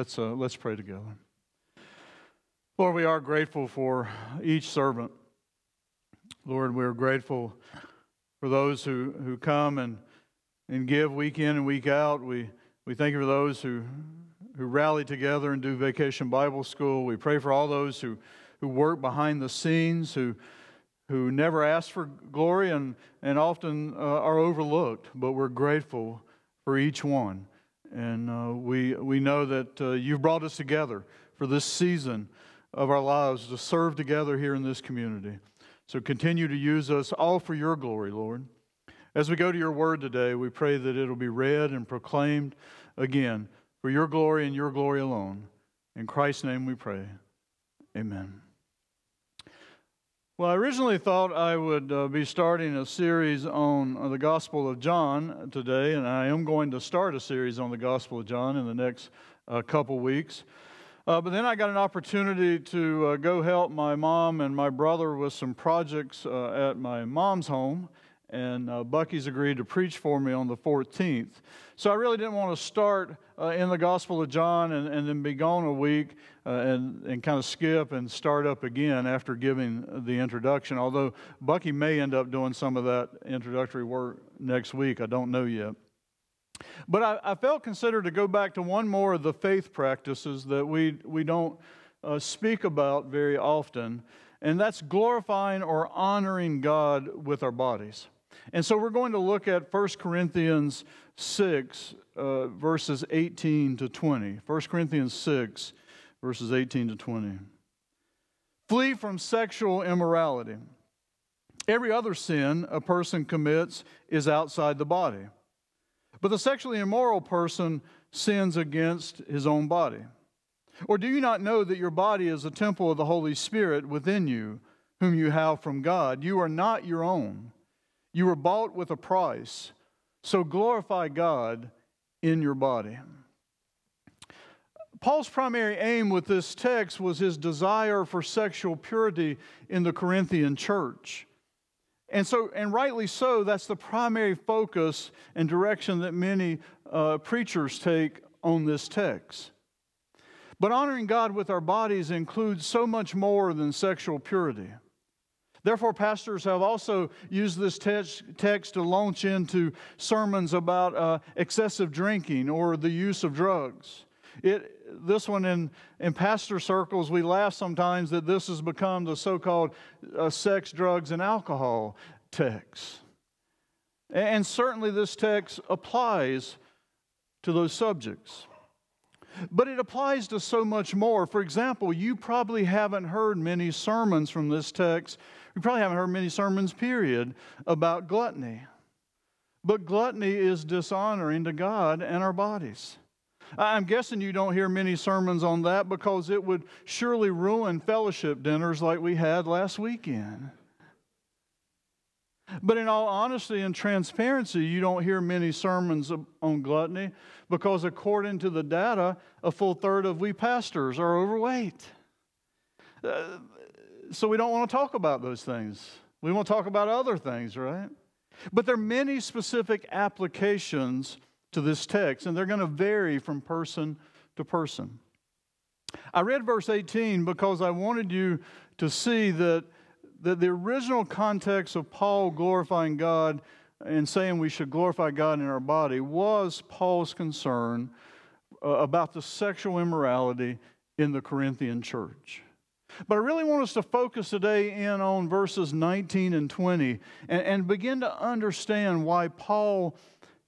Let's, uh, let's pray together. Lord, we are grateful for each servant. Lord, we're grateful for those who, who come and, and give week in and week out. We, we thank you for those who, who rally together and do vacation Bible school. We pray for all those who, who work behind the scenes, who, who never ask for glory and, and often uh, are overlooked, but we're grateful for each one. And uh, we, we know that uh, you've brought us together for this season of our lives to serve together here in this community. So continue to use us all for your glory, Lord. As we go to your word today, we pray that it'll be read and proclaimed again for your glory and your glory alone. In Christ's name we pray. Amen. Well, I originally thought I would uh, be starting a series on uh, the Gospel of John today, and I am going to start a series on the Gospel of John in the next uh, couple weeks. Uh, but then I got an opportunity to uh, go help my mom and my brother with some projects at my mom's home and uh, Bucky's agreed to preach for me on the 14th. So I really didn't want to start uh, in the Gospel of John and, and then be gone a week uh, and, and kind of skip and start up again after giving the introduction. Although Bucky may end up doing some of that introductory work next week, I don't know yet. But I, I felt considered to go back to one more of the faith practices that we, we don't uh, speak about very often, and that's glorifying or honoring God with our bodies. And so we're going to look at 1 Corinthians 6, uh, verses 18 to 20. 1 Corinthians 6, verses 18 to 20. Flee from sexual immorality. Every other sin a person commits is outside the body. But the sexually immoral person sins against his own body. Or do you not know that your body is a temple of the Holy Spirit within you, whom you have from God? You are not your own. You were bought with a price, so glorify God in your body. Paul's primary aim with this text was his desire for sexual purity in the Corinthian church. And so, and rightly so, that's the primary focus and direction that many uh, preachers take on this text. But honoring God with our bodies includes so much more than sexual purity. Therefore, pastors have also used this text, text to launch into sermons about uh, excessive drinking or the use of drugs. It, this one in, in pastor circles, we laugh sometimes that this has become the so called uh, sex, drugs, and alcohol text. And certainly this text applies to those subjects. But it applies to so much more. For example, you probably haven't heard many sermons from this text we probably haven't heard many sermons, period, about gluttony. But gluttony is dishonoring to God and our bodies. I'm guessing you don't hear many sermons on that because it would surely ruin fellowship dinners like we had last weekend. But in all honesty and transparency, you don't hear many sermons on gluttony because, according to the data, a full third of we pastors are overweight. Uh, so we don't want to talk about those things. We want to talk about other things, right? But there are many specific applications to this text, and they're going to vary from person to person. I read verse 18 because I wanted you to see that, that the original context of Paul glorifying God and saying we should glorify God in our body was Paul's concern uh, about the sexual immorality in the Corinthian church. But I really want us to focus today in on verses 19 and 20 and, and begin to understand why Paul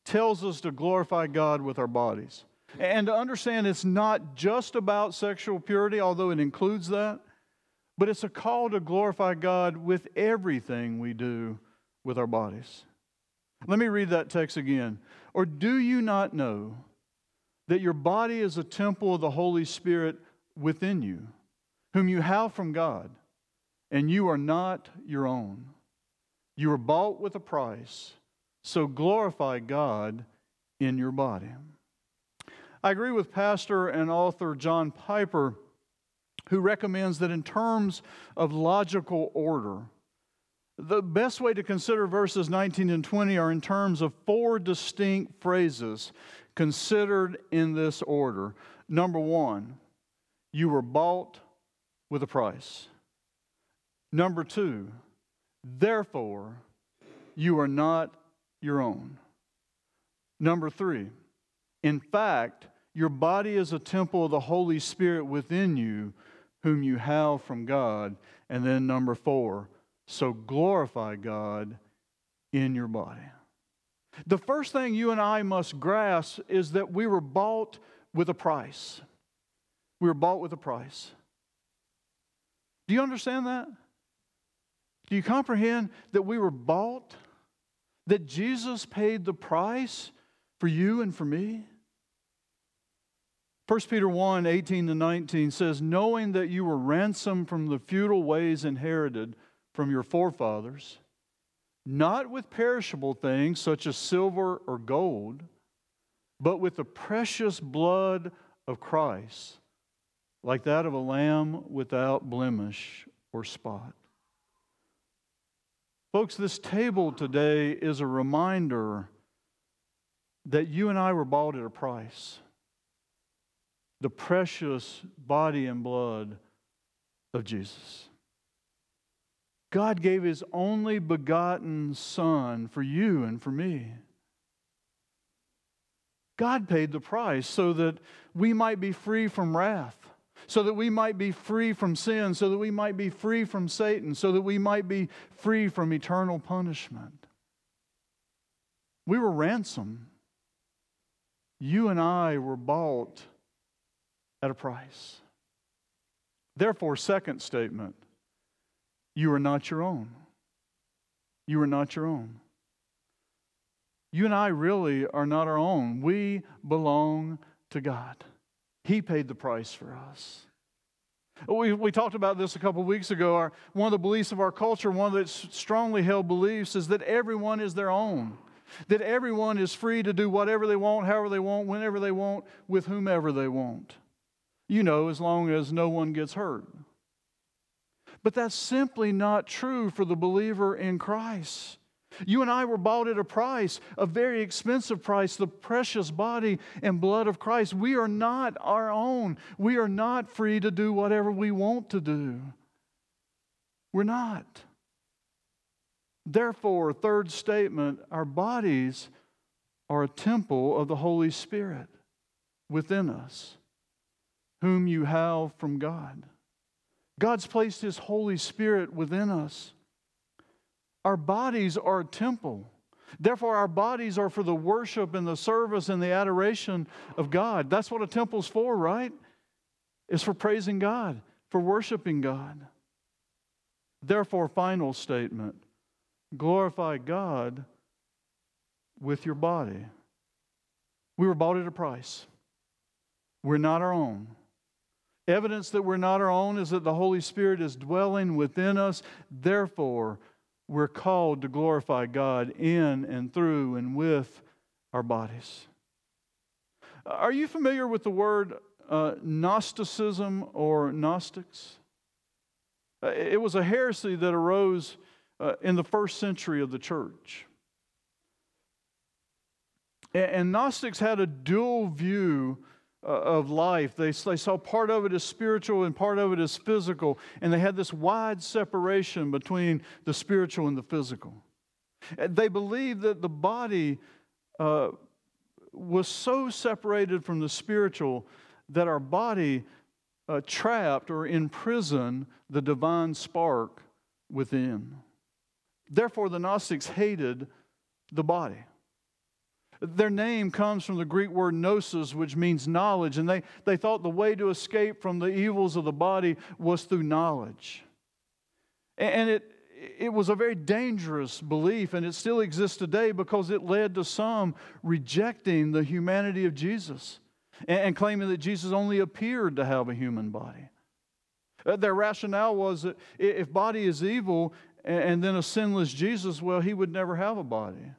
tells us to glorify God with our bodies. And to understand it's not just about sexual purity, although it includes that, but it's a call to glorify God with everything we do with our bodies. Let me read that text again. Or do you not know that your body is a temple of the Holy Spirit within you? whom you have from God, and you are not your own. You were bought with a price, so glorify God in your body. I agree with pastor and author John Piper, who recommends that in terms of logical order, the best way to consider verses 19 and 20 are in terms of four distinct phrases considered in this order Number one, you were bought with a price. Number two, therefore, you are not your own. Number three, in fact, your body is a temple of the Holy Spirit within you, whom you have from God. And then number four, so glorify God in your body. The first thing you and I must grasp is that we were bought with a price. We were bought with a price. Do you understand that? Do you comprehend that we were bought? That Jesus paid the price for you and for me? 1 Peter 1 18 to 19 says, Knowing that you were ransomed from the futile ways inherited from your forefathers, not with perishable things such as silver or gold, but with the precious blood of Christ, like that of a lamb without blemish or spot. Folks, this table today is a reminder that you and I were bought at a price the precious body and blood of Jesus. God gave his only begotten Son for you and for me. God paid the price so that we might be free from wrath, so that we might be free from sin, so that we might be free from Satan, so that we might be free from eternal punishment. We were ransomed. You and I were bought at a price. Therefore, second statement you are not your own. You are not your own. You and I really are not our own. We belong to God. He paid the price for us. We, we talked about this a couple of weeks ago. Our, one of the beliefs of our culture, one of the strongly held beliefs, is that everyone is their own. That everyone is free to do whatever they want, however they want, whenever they want, with whomever they want. You know, as long as no one gets hurt. But that's simply not true for the believer in Christ. You and I were bought at a price, a very expensive price, the precious body and blood of Christ. We are not our own. We are not free to do whatever we want to do. We're not. Therefore, third statement, our bodies are a temple of the Holy Spirit within us, whom you have from God. God's placed His Holy Spirit within us. Our bodies are a temple. Therefore, our bodies are for the worship and the service and the adoration of God. That's what a temple's for, right? It's for praising God, for worshiping God. Therefore, final statement glorify God with your body. We were bought at a price. We're not our own. Evidence that we're not our own is that the Holy Spirit is dwelling within us. Therefore, we're called to glorify God in and through and with our bodies. Are you familiar with the word uh, Gnosticism or Gnostics? Uh, it was a heresy that arose uh, in the first century of the church. And Gnostics had a dual view uh, of life. They, they saw part of it as spiritual and part of it as physical, and they had this wide separation between the spiritual and the physical. They believed that the body uh, was so separated from the spiritual that our body uh, trapped or imprisoned the divine spark within. Therefore, the Gnostics hated the body. Their name comes from the Greek word gnosis, which means knowledge, and they, they thought the way to escape from the evils of the body was through knowledge. And it, it was a very dangerous belief, and it still exists today because it led to some rejecting the humanity of Jesus and, and claiming that Jesus only appeared to have a human body. Uh, their rationale was that if body is evil and then a sinless Jesus, well, he would never have a body.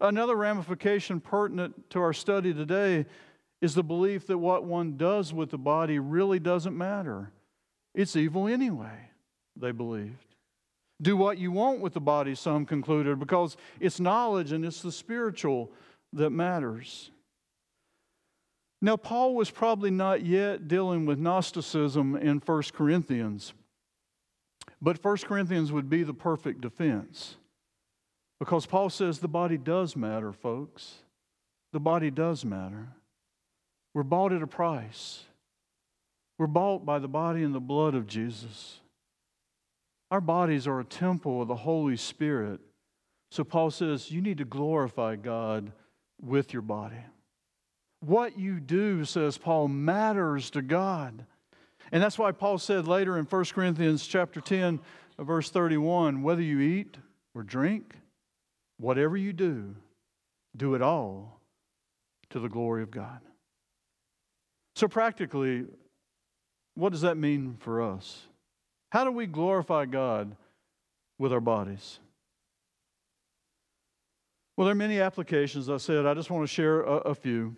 Another ramification pertinent to our study today is the belief that what one does with the body really doesn't matter. It's evil anyway, they believed. Do what you want with the body, some concluded, because it's knowledge and it's the spiritual that matters. Now, Paul was probably not yet dealing with Gnosticism in 1 Corinthians, but 1 Corinthians would be the perfect defense. Because Paul says the body does matter, folks. The body does matter. We're bought at a price. We're bought by the body and the blood of Jesus. Our bodies are a temple of the Holy Spirit. So Paul says you need to glorify God with your body. What you do, says Paul, matters to God. And that's why Paul said later in 1 Corinthians chapter 10, verse 31, whether you eat or drink, whatever you do, do it all to the glory of God. So, practically, what does that mean for us? How do we glorify God with our bodies? Well, there are many applications. I said I just want to share a, a few.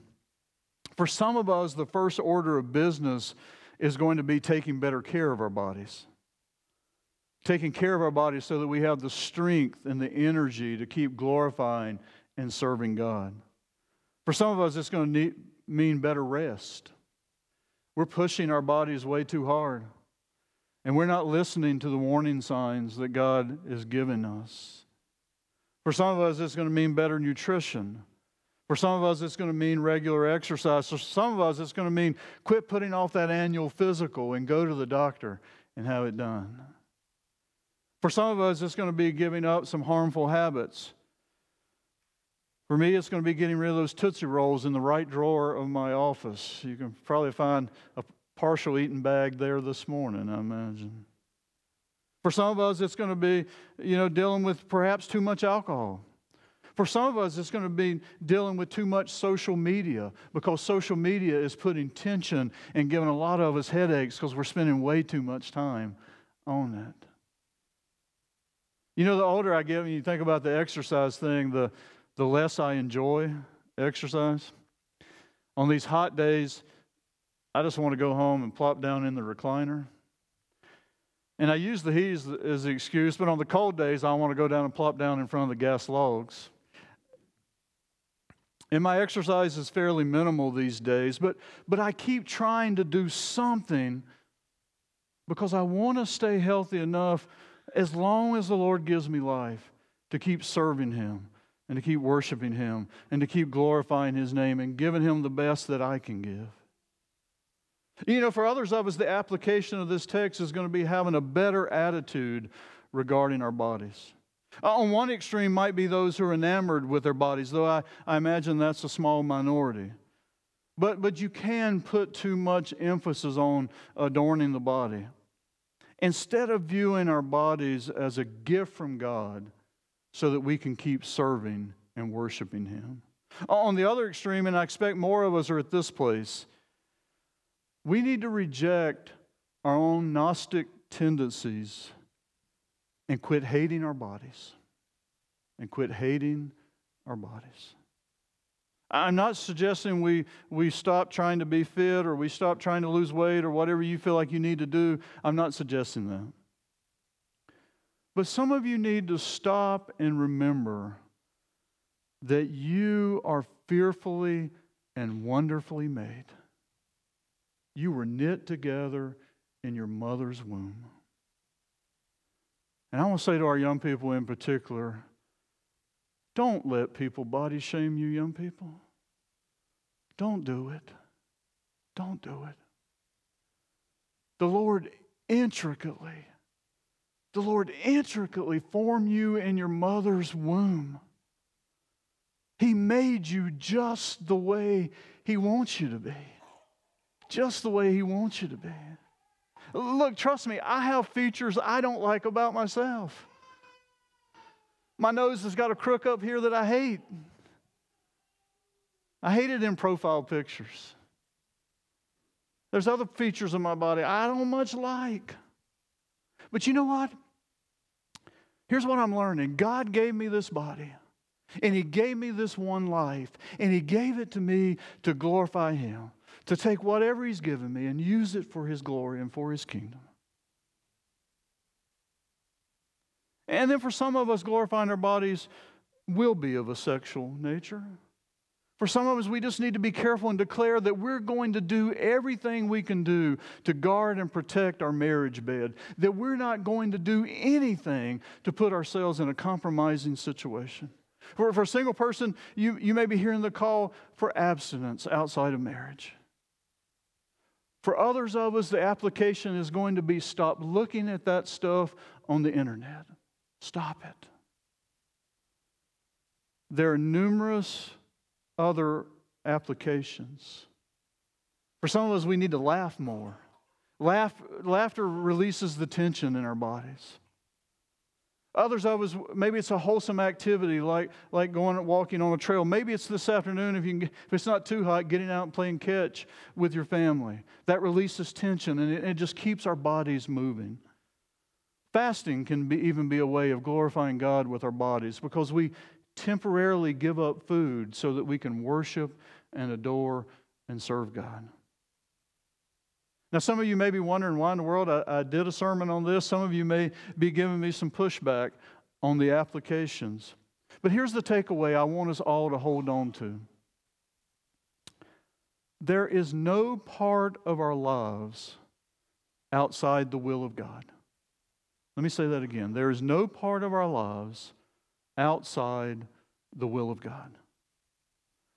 For some of us, the first order of business is going to be taking better care of our bodies. Taking care of our bodies so that we have the strength and the energy to keep glorifying and serving God. For some of us, it's going to need, mean better rest. We're pushing our bodies way too hard, and we're not listening to the warning signs that God is giving us. For some of us, it's going to mean better nutrition. For some of us, it's going to mean regular exercise. For some of us, it's going to mean quit putting off that annual physical and go to the doctor and have it done. For some of us, it's going to be giving up some harmful habits. For me, it's going to be getting rid of those Tootsie Rolls in the right drawer of my office. You can probably find a partial eaten bag there this morning, I imagine. For some of us, it's going to be, you know, dealing with perhaps too much alcohol. For some of us, it's going to be dealing with too much social media because social media is putting tension and giving a lot of us headaches because we're spending way too much time on it. You know, the older I get, when you think about the exercise thing, the, the less I enjoy exercise. On these hot days, I just want to go home and plop down in the recliner. And I use the heat as, as the excuse, but on the cold days, I want to go down and plop down in front of the gas logs. And my exercise is fairly minimal these days, but, but I keep trying to do something because I want to stay healthy enough as long as the Lord gives me life to keep serving Him and to keep worshiping Him and to keep glorifying His name and giving Him the best that I can give. You know, for others of us, the application of this text is going to be having a better attitude regarding our bodies. Uh, on one extreme might be those who are enamored with their bodies, though I, I imagine that's a small minority. But, but you can put too much emphasis on adorning the body. Instead of viewing our bodies as a gift from God so that we can keep serving and worshiping Him. On the other extreme, and I expect more of us are at this place, we need to reject our own Gnostic tendencies and quit hating our bodies. And quit hating our bodies. I'm not suggesting we, we stop trying to be fit or we stop trying to lose weight or whatever you feel like you need to do. I'm not suggesting that. But some of you need to stop and remember that you are fearfully and wonderfully made. You were knit together in your mother's womb. And I want to say to our young people in particular don't let people body shame you, young people. Don't do it. Don't do it. The Lord intricately, the Lord intricately formed you in your mother's womb. He made you just the way He wants you to be. Just the way He wants you to be. Look, trust me, I have features I don't like about myself. My nose has got a crook up here that I hate. I hate it in profile pictures. There's other features of my body I don't much like. But you know what? Here's what I'm learning God gave me this body, and He gave me this one life, and He gave it to me to glorify Him to take whatever He's given me and use it for His glory and for His kingdom. And then for some of us, glorifying our bodies will be of a sexual nature. For some of us, we just need to be careful and declare that we're going to do everything we can do to guard and protect our marriage bed, that we're not going to do anything to put ourselves in a compromising situation. For, for a single person, you, you may be hearing the call for abstinence outside of marriage. For others of us, the application is going to be stop looking at that stuff on the internet. Stop it. There are numerous other applications. For some of us, we need to laugh more. Laugh, laughter releases the tension in our bodies. Others of us, maybe it's a wholesome activity like, like going walking on a trail. Maybe it's this afternoon, if, you if it's not too hot, getting out and playing catch with your family. That releases tension and it, it just keeps our bodies moving. Fasting can be, even be a way of glorifying God with our bodies because we temporarily give up food so that we can worship and adore and serve God. Now, some of you may be wondering why in the world I, I, did a sermon on this. Some of you may be giving me some pushback on the applications. But here's the takeaway I want us all to hold on to there is no part of our lives outside the will of God. Let me say that again. There is no part of our lives outside the will of God.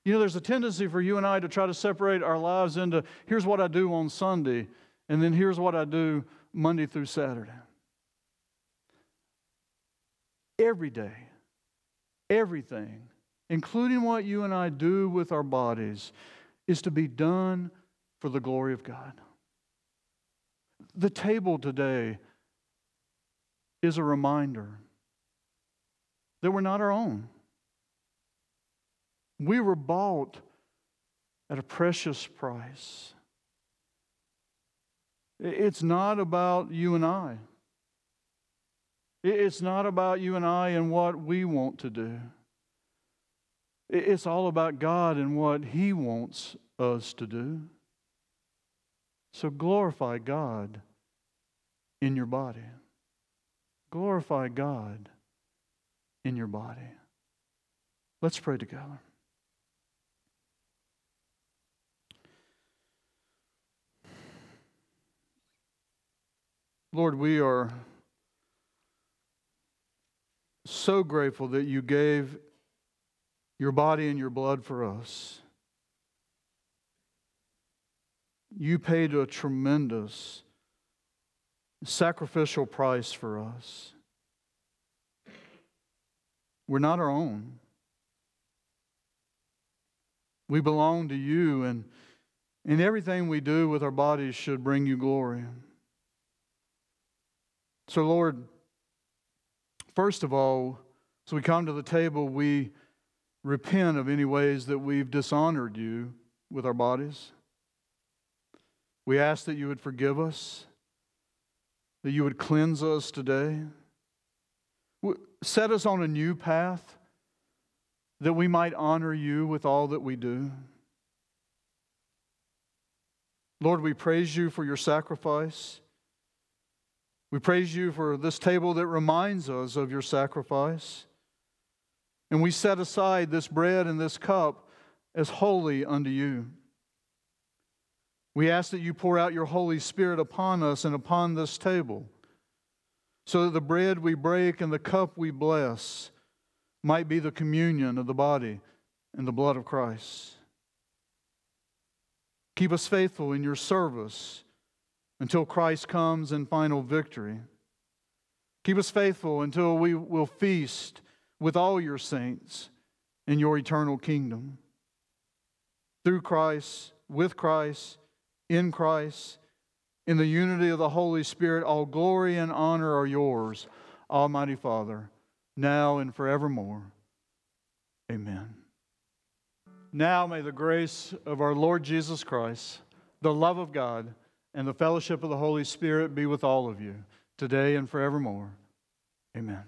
You know, there's a tendency for you and I to try to separate our lives into here's what I do on Sunday, and then here's what I do Monday through Saturday. Every day, everything, including what you and I do with our bodies, is to be done for the glory of God. The table today is a reminder that we're not our own. We were bought at a precious price. It's not about you and I. It's not about you and I and what we want to do. It's all about God and what He wants us to do. So glorify God in your body. Glorify God in your body. Let's pray together. Lord, we are so grateful that you gave your body and your blood for us. You paid a tremendous sacrificial price for us. We're not our own. We belong to you, and, and everything we do with our bodies should bring you glory. So, Lord, first of all, as we come to the table, we repent of any ways that we've dishonored you with our bodies. We ask that you would forgive us, that you would cleanse us today, set us on a new path that we might honor you with all that we do. Lord, we praise you for your sacrifice. We praise you for this table that reminds us of your sacrifice. And we set aside this bread and this cup as holy unto you. We ask that you pour out your Holy Spirit upon us and upon this table, so that the bread we break and the cup we bless might be the communion of the body and the blood of Christ. Keep us faithful in your service until Christ comes in final victory. Keep us faithful until we will feast with all your saints in your eternal kingdom. Through Christ, with Christ, in Christ, in the unity of the Holy Spirit, all glory and honor are yours, Almighty Father, now and forevermore. Amen. Now may the grace of our Lord Jesus Christ, the love of God, and the fellowship of the Holy Spirit be with all of you today and forevermore. Amen.